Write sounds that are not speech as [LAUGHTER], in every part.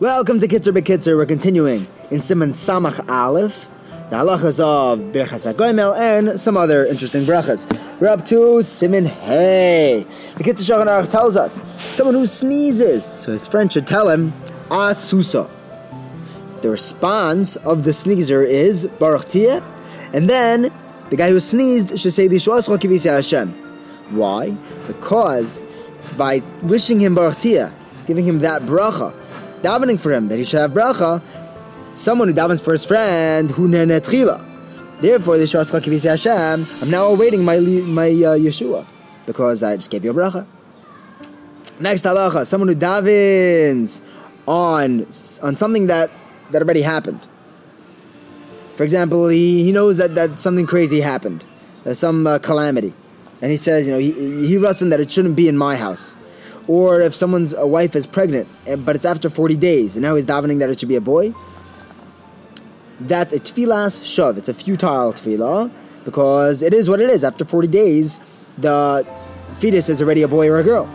Welcome to Kitzer Bekitzer. We're continuing in Simon Samach Aleph, the halachas of Birchas HaGoimel, and some other interesting brachas. We're up to Simon Hey. The Kitzer Shulchan Aruch tells us someone who sneezes, so his friend should tell him Asusa. The response of the sneezer is Baruch Tia, and then the guy who sneezed should say the Hashem. Why? Because by wishing him Baruch Tia, giving him that bracha, davening for him that he should have bracha, someone who davens for his friend who nenetchila. Therefore, the Shuascha Kivisi Hashem, I'm now awaiting my my uh, Yeshua because I just gave you a bracha. Next halacha, someone who davens on on something that that already happened. For example, he, he knows that, that something crazy happened, uh, some uh, calamity, and he says, you know, he he wrestling that it shouldn't be in my house, or if someone's a wife is pregnant, but it's after forty days, and now he's davening that it should be a boy. That's a tefillas shav. It's a futile tefillah because it is what it is. After forty days, the fetus is already a boy or a girl.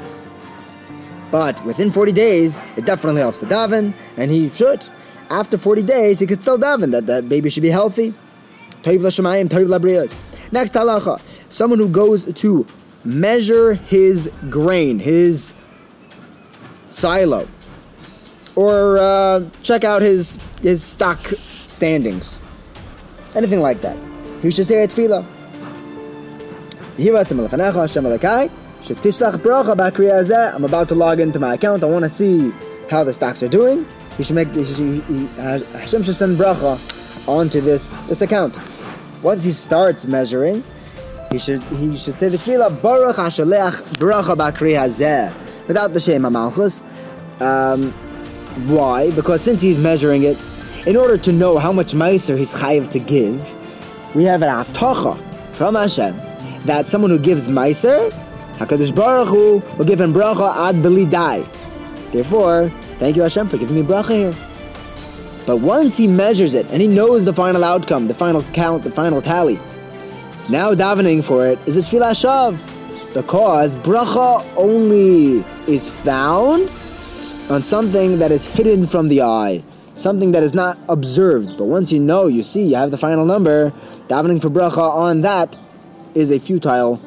But within 40 days, it definitely helps to daven, and he should. After 40 days, he could still daven that that baby should be healthy. Toiv l'shamayim, toiv labriyos. Next halacha, someone who goes to measure his grain, his silo, or uh, check out his his stock standings, anything like that. He should say a tefillah. I'm about to log into my account. I want to see how the stocks are doing. He should make Hashem should send bracha onto this this account. Once he starts measuring, he should he should say the tefillah Baruch Hashaleach bracha bakri hazeh without the Shem Malchus. Um, why? Because since he's measuring it, in order to know how much meiser he's chayiv to give, we have an avtacha from Hashem that someone who gives meiser, Hakadosh Baruch Hu will give him bracha ad beli dai. Therefore, thank you Hashem for giving me bracha here. But once he measures it and he knows the final outcome, the final count, the final tally, now davening for it is a tefillah shav, because bracha only is found on something that is hidden from the eye, something that is not observed. But once you know, you see, you have the final number, davening for bracha on that is a futile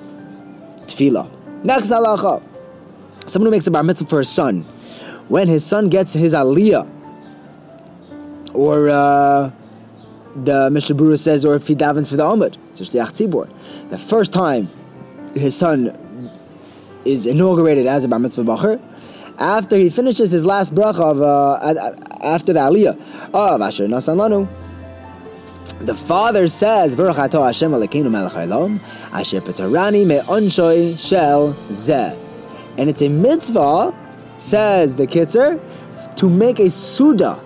tefillah. Next halacha, someone who makes a bar mitzvah for his son, when his son gets his aliyah, or uh, the Mishnah Berurah says, or if he davens for the Amud, the first time his son is inaugurated as a bar mitzvah bacher, after he finishes his last bracha of uh, after the aliyah of Asher Nasan Lanu, the father says, Baruch Ato Hashem Elokeinu Melech Haolam, Asher Petorani Me'onshoy Shel Zeh. And it's a mitzvah, says the Kitzer, to make a suda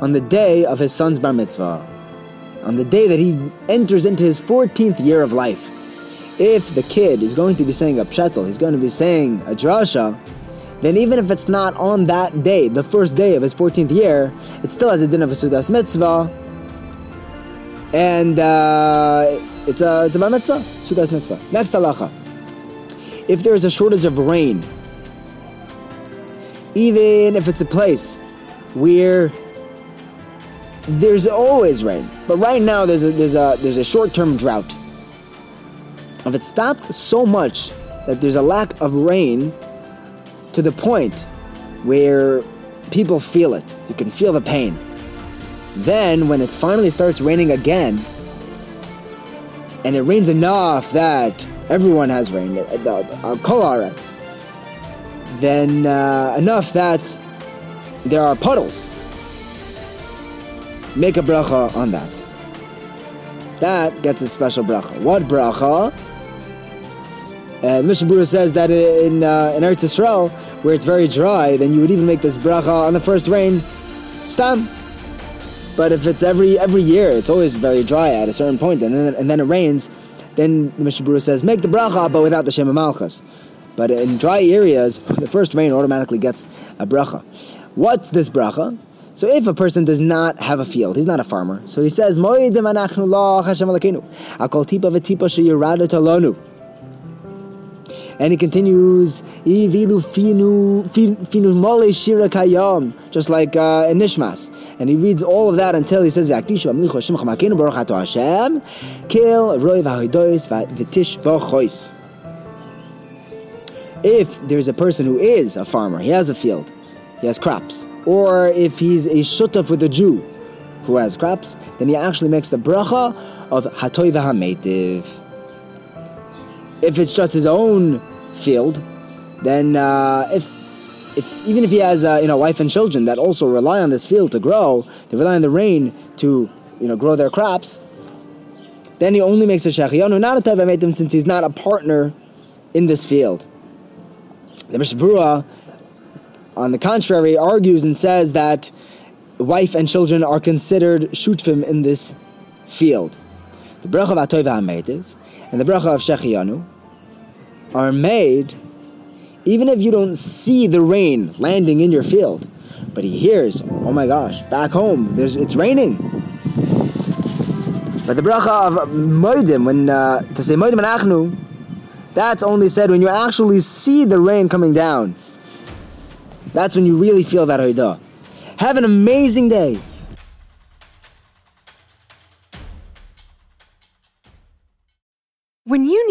on the day of his son's bar mitzvah, on the day that he enters into his 14th year of life. If the kid is going to be saying a pshetel, he's going to be saying a drasha, then even if it's not on that day, the first day of his 14th year, it still has a din of a sudas mitzvah, and uh, it's a it's a bar mitzvah, sudas mitzvah. Next halacha: if there is a shortage of rain, even if it's a place where there's always rain, but right now there's a there's a there's a short term drought. If it stopped so much that there's a lack of rain to the point where people feel it, you can feel the pain. Then, when it finally starts raining again, and it rains enough that everyone has rain, uh, uh, then uh, enough that there are puddles. Make a bracha on that. That gets a special bracha. What bracha? And Mishnah Berurah says that in uh, in Eretz Yisrael, where it's very dry, then you would even make this bracha on the first rain. Stam. But if it's every every year, it's always very dry at a certain point, and then and then it rains, then the Mishnah Berurah says make the bracha, but without the Shem Malchus. But in dry areas, [LAUGHS] the first rain automatically gets a bracha. What's this bracha? So if a person does not have a field, he's not a farmer. So he says, "Moedim anachnu la Hashem akol tipa v'tipa sheyirada talonu." And he continues, just like uh, in Nishmas. And he reads all of that until he says, If there's a person who is a farmer, he has a field, he has crops, or if he's a shutaf with a Jew who has crops, then he actually makes the bracha of hatoy v'hametiv. If it's just his own field, then uh, if if even if he has uh, you know wife and children that also rely on this field to grow, they rely on the rain to you know grow their crops, then he only makes a shechiyanu, not a teva since he's not a partner in this field. The Mishnah on the contrary, argues and says that wife and children are considered shutfim in this field. The bracha of and the bracha of Shechiyanu are made even if you don't see the rain landing in your field, but he hears, oh my gosh, back home, there's it's raining. But the bracha of Moedim, when uh, to say Moedim and Achnu, that's only said when you actually see the rain coming down. That's when you really feel that hoidah. Have an amazing day.